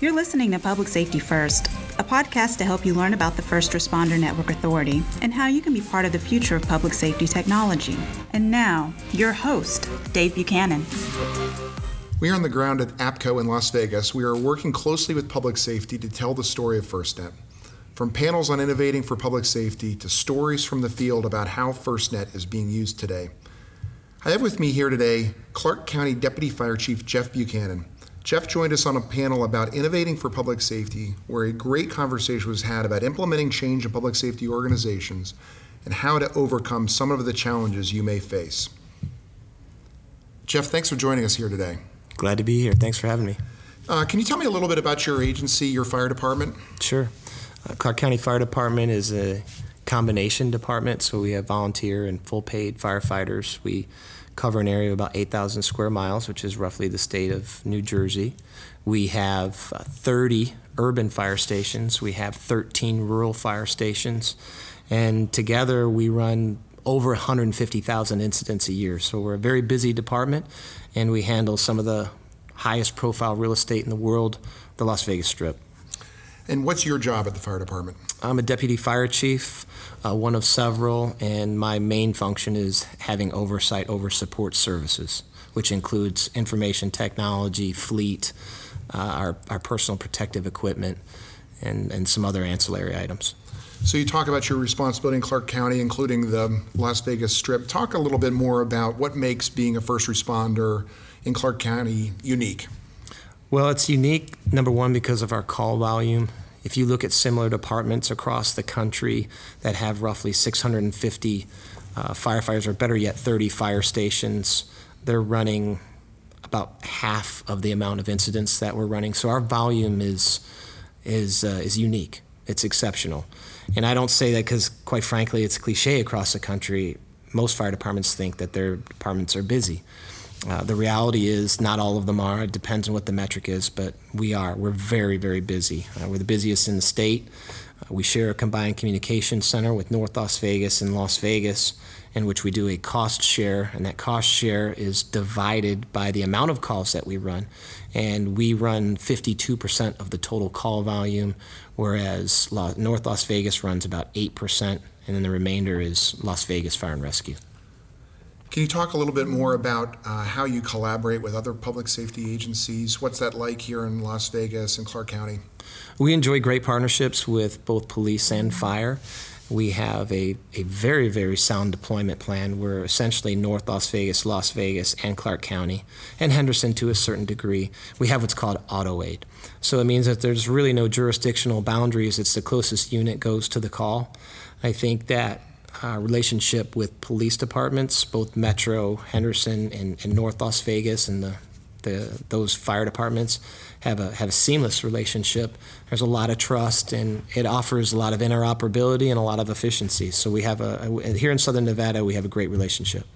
You're listening to Public Safety First, a podcast to help you learn about the First Responder Network Authority and how you can be part of the future of public safety technology. And now, your host, Dave Buchanan. We are on the ground at APCO in Las Vegas. We are working closely with public safety to tell the story of FirstNet. From panels on innovating for public safety to stories from the field about how FirstNet is being used today. I have with me here today Clark County Deputy Fire Chief Jeff Buchanan. Jeff joined us on a panel about innovating for public safety, where a great conversation was had about implementing change in public safety organizations and how to overcome some of the challenges you may face. Jeff, thanks for joining us here today. Glad to be here. Thanks for having me. Uh, can you tell me a little bit about your agency, your fire department? Sure. Uh, Clark County Fire Department is a combination department, so we have volunteer and full paid firefighters. We cover an area of about 8,000 square miles, which is roughly the state of New Jersey. We have uh, 30 urban fire stations, we have 13 rural fire stations, and together we run over 150,000 incidents a year. So we're a very busy department, and we handle some of the highest profile real estate in the world, the Las Vegas Strip. And what's your job at the fire department? I'm a deputy fire chief, uh, one of several, and my main function is having oversight over support services, which includes information technology, fleet, uh, our, our personal protective equipment, and, and some other ancillary items. So you talk about your responsibility in Clark County, including the Las Vegas Strip. Talk a little bit more about what makes being a first responder in Clark County unique. Well, it's unique, number one, because of our call volume. If you look at similar departments across the country that have roughly 650 uh, firefighters, or better yet, 30 fire stations, they're running about half of the amount of incidents that we're running. So our volume is is uh, is unique. It's exceptional, and I don't say that because, quite frankly, it's cliche across the country. Most fire departments think that their departments are busy. Uh, the reality is, not all of them are. It depends on what the metric is, but we are. We're very, very busy. Uh, we're the busiest in the state. Uh, we share a combined communication center with North Las Vegas and Las Vegas, in which we do a cost share, and that cost share is divided by the amount of calls that we run. And we run 52% of the total call volume, whereas North Las Vegas runs about 8%, and then the remainder is Las Vegas Fire and Rescue. Can you talk a little bit more about uh, how you collaborate with other public safety agencies? What's that like here in Las Vegas and Clark County? We enjoy great partnerships with both police and fire. We have a, a very, very sound deployment plan. We're essentially North Las Vegas, Las Vegas, and Clark County, and Henderson to a certain degree. We have what's called auto aid. So it means that there's really no jurisdictional boundaries. It's the closest unit goes to the call. I think that uh, relationship with police departments, both Metro, Henderson, and, and North Las Vegas, and the, the those fire departments have a have a seamless relationship. There's a lot of trust, and it offers a lot of interoperability and a lot of efficiency. So we have a, a here in Southern Nevada, we have a great relationship.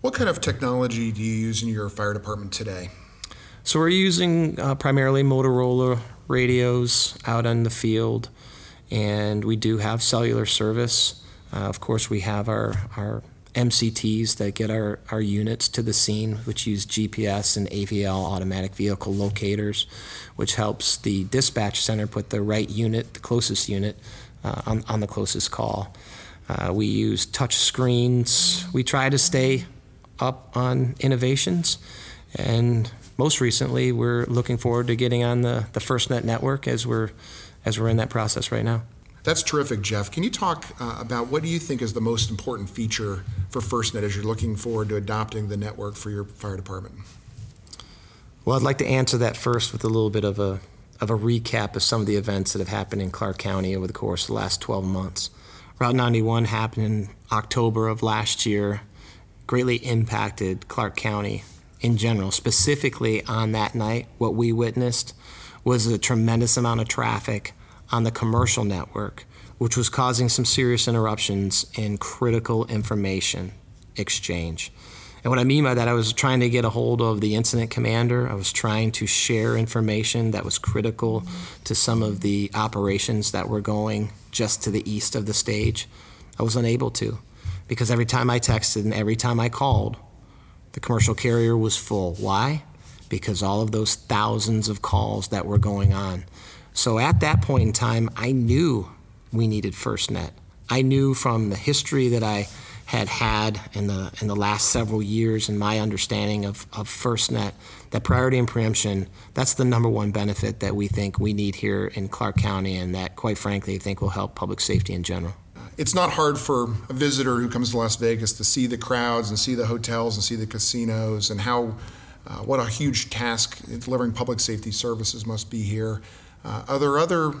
What kind of technology do you use in your fire department today? So we're using uh, primarily Motorola radios out on the field and we do have cellular service. Uh, of course, we have our, our MCTs that get our, our units to the scene, which use GPS and AVL automatic vehicle locators, which helps the dispatch center put the right unit, the closest unit, uh, on, on the closest call. Uh, we use touch screens. We try to stay up on innovations. And most recently, we're looking forward to getting on the, the FirstNet network as we're as we're in that process right now. That's terrific, Jeff. Can you talk uh, about what do you think is the most important feature for FirstNet as you're looking forward to adopting the network for your fire department? Well, I'd like to answer that first with a little bit of a of a recap of some of the events that have happened in Clark County over the course of the last 12 months. Route 91 happened in October of last year, greatly impacted Clark County in general. Specifically on that night, what we witnessed was a tremendous amount of traffic on the commercial network, which was causing some serious interruptions in critical information exchange. And what I mean by that, I was trying to get a hold of the incident commander. I was trying to share information that was critical to some of the operations that were going just to the east of the stage. I was unable to because every time I texted and every time I called, the commercial carrier was full. Why? because all of those thousands of calls that were going on. So at that point in time, I knew we needed FirstNet. I knew from the history that I had had in the in the last several years and my understanding of, of FirstNet that priority and preemption that's the number one benefit that we think we need here in Clark County and that quite frankly I think will help public safety in general. It's not hard for a visitor who comes to Las Vegas to see the crowds and see the hotels and see the casinos and how uh, what a huge task delivering public safety services must be here. Uh, are there other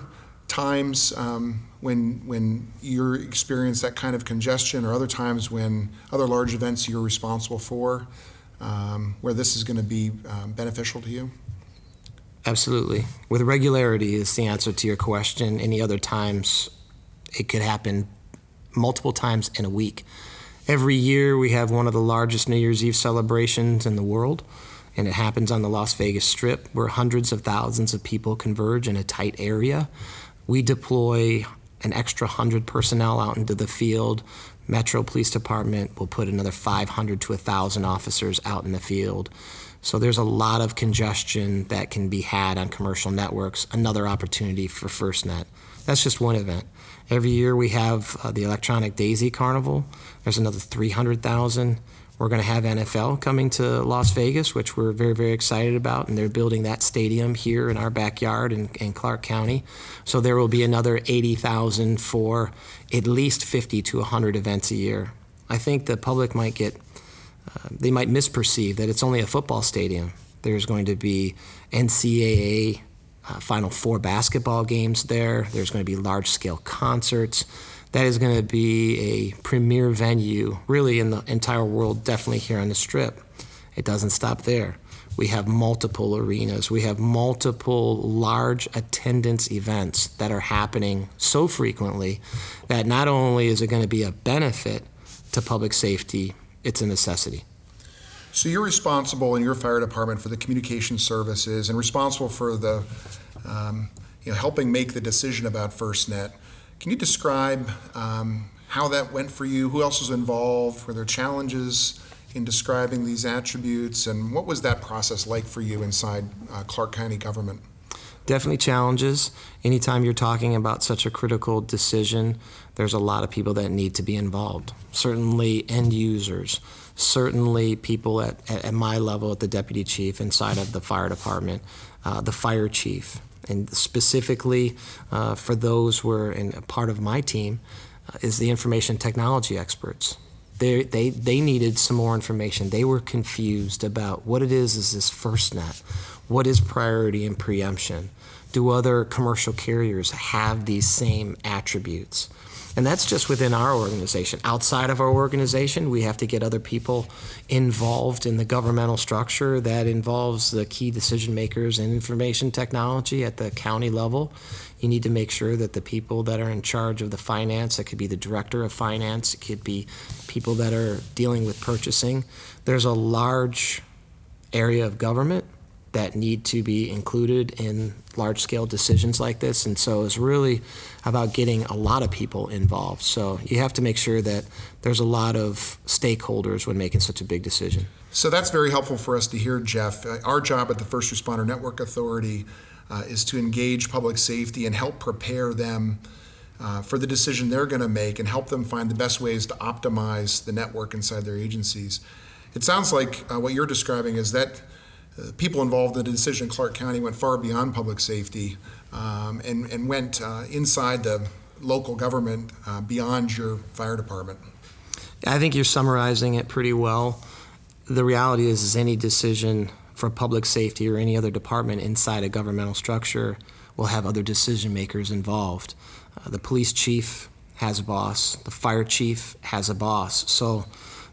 times um, when when you experience that kind of congestion, or other times when other large events you're responsible for, um, where this is going to be um, beneficial to you? Absolutely. With regularity is the answer to your question. Any other times, it could happen multiple times in a week. Every year, we have one of the largest New Year's Eve celebrations in the world and it happens on the Las Vegas Strip where hundreds of thousands of people converge in a tight area. We deploy an extra 100 personnel out into the field. Metro Police Department will put another 500 to 1,000 officers out in the field. So there's a lot of congestion that can be had on commercial networks. Another opportunity for FirstNet. That's just one event. Every year we have uh, the Electronic Daisy Carnival. There's another 300,000. We're going to have NFL coming to Las Vegas, which we're very, very excited about, and they're building that stadium here in our backyard in, in Clark County. So there will be another 80,000 for at least 50 to 100 events a year. I think the public might get, uh, they might misperceive that it's only a football stadium. There's going to be NCAA uh, Final Four basketball games there. There's going to be large scale concerts that is going to be a premier venue, really in the entire world, definitely here on the Strip. It doesn't stop there. We have multiple arenas. We have multiple large attendance events that are happening so frequently that not only is it going to be a benefit to public safety, it's a necessity. So you're responsible in your fire department for the communication services and responsible for the, um, you know, helping make the decision about FirstNet. Can you describe um, how that went for you? Who else was involved? Were there challenges in describing these attributes? And what was that process like for you inside uh, Clark County government? Definitely challenges. Anytime you're talking about such a critical decision, there's a lot of people that need to be involved. Certainly, end users, certainly people at, at, my level, at the deputy chief, inside of the fire department, uh, the fire chief, and specifically uh, for those who are in part of my team, uh, is the information technology experts. They, they, they needed some more information. They were confused about what it is is this FirstNet, what is priority and preemption. Do other commercial carriers have these same attributes? And that's just within our organization. Outside of our organization, we have to get other people involved in the governmental structure that involves the key decision makers in information technology at the county level. You need to make sure that the people that are in charge of the finance, it could be the director of finance, it could be people that are dealing with purchasing. There's a large area of government that need to be included in large scale decisions like this. And so it's really about getting a lot of people involved. So you have to make sure that there's a lot of stakeholders when making such a big decision. So that's very helpful for us to hear, Jeff. Uh, our job at the First Responder Network Authority uh, is to engage public safety and help prepare them. Uh, for the decision they're going to make and help them find the best ways to optimize the network inside their agencies. It sounds like uh, what you're describing is that uh, people involved in the decision in Clark County went far beyond public safety um, and, and went uh, inside the local government uh, beyond your fire department. I think you're summarizing it pretty well. The reality is, is any decision for public safety or any other department inside a governmental structure will have other decision makers involved. Uh, the police chief has a boss, the fire chief has a boss. So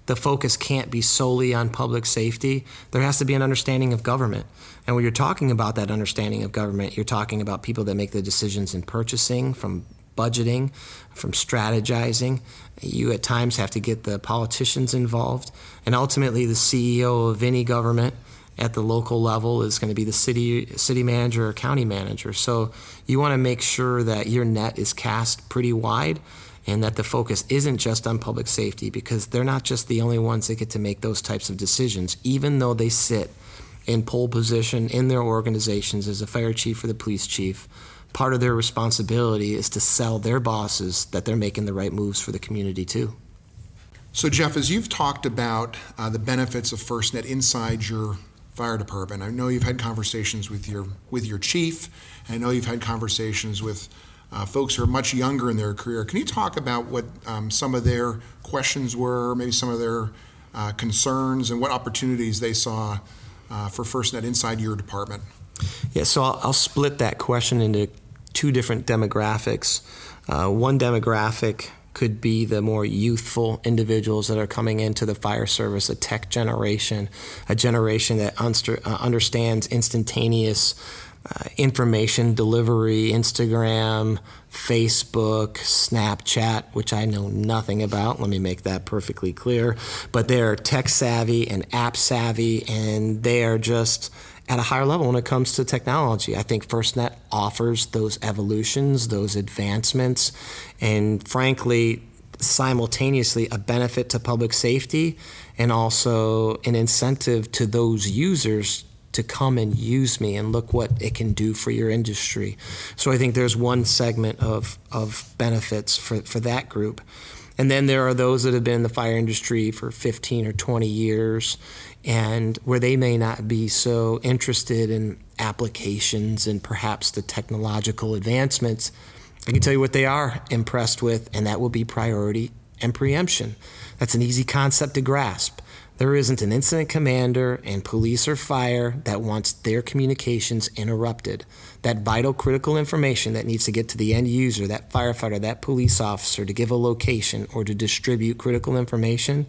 the focus can't be solely on public safety. There has to be an understanding of government. And when you're talking about that understanding of government, you're talking about people that make the decisions in purchasing, from budgeting, from strategizing. You at times have to get the politicians involved. And ultimately, the CEO of any government at the local level is going to be the city city manager or county manager. So you want to make sure that your net is cast pretty wide and that the focus isn't just on public safety because they're not just the only ones that get to make those types of decisions, even though they sit in pole position in their organizations as a fire chief or the police chief, part of their responsibility is to sell their bosses that they're making the right moves for the community too. So, Jeff, as you've talked about uh, the benefits of FirstNet inside your fire department, I know you've had conversations with your with your chief. I know you've had conversations with uh, folks who are much younger in their career. Can you talk about what um, some of their questions were, maybe some of their uh, concerns, and what opportunities they saw uh, for FirstNet inside your department? Yeah, so I'll, I'll split that question into two different demographics. Uh, one demographic could be the more youthful individuals that are coming into the fire service, a tech generation, a generation that unster- uh, understands instantaneous uh, information delivery, Instagram, Facebook, Snapchat, which I know nothing about. Let me make that perfectly clear. But they're tech savvy and app savvy, and they are just at a higher level when it comes to technology. I think FirstNet offers those evolutions, those advancements, and frankly, simultaneously a benefit to public safety and also an incentive to those users to come and use me and look what it can do for your industry. So I think there's one segment of, of benefits for, for that group. And then there are those that have been in the fire industry for 15 or 20 years and where they may not be so interested in applications and perhaps the technological advancements. I can tell you what they are impressed with, and that will be priority and preemption. That's an easy concept to grasp. There isn't an incident commander in police or fire that wants their communications interrupted. That vital critical information that needs to get to the end user, that firefighter, that police officer to give a location or to distribute critical information,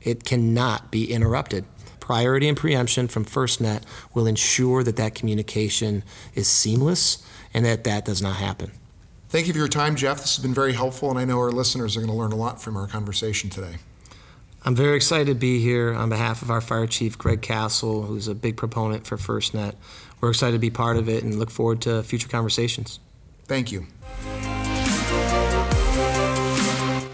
it cannot be interrupted. Priority and preemption from FirstNet will ensure that that communication is seamless and that that does not happen. Thank you for your time, Jeff. This has been very helpful, and I know our listeners are going to learn a lot from our conversation today. I'm very excited to be here on behalf of our fire chief, Greg Cassell, who's a big proponent for FirstNet. We're excited to be part of it and look forward to future conversations. Thank you.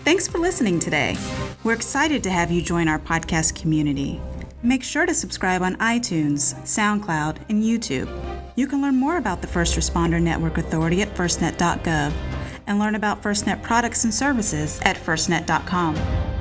Thanks for listening today. We're excited to have you join our podcast community. Make sure to subscribe on iTunes, SoundCloud, and YouTube. You can learn more about the First Responder Network Authority at firstnet.gov and learn about FirstNet products and services at firstnet.com.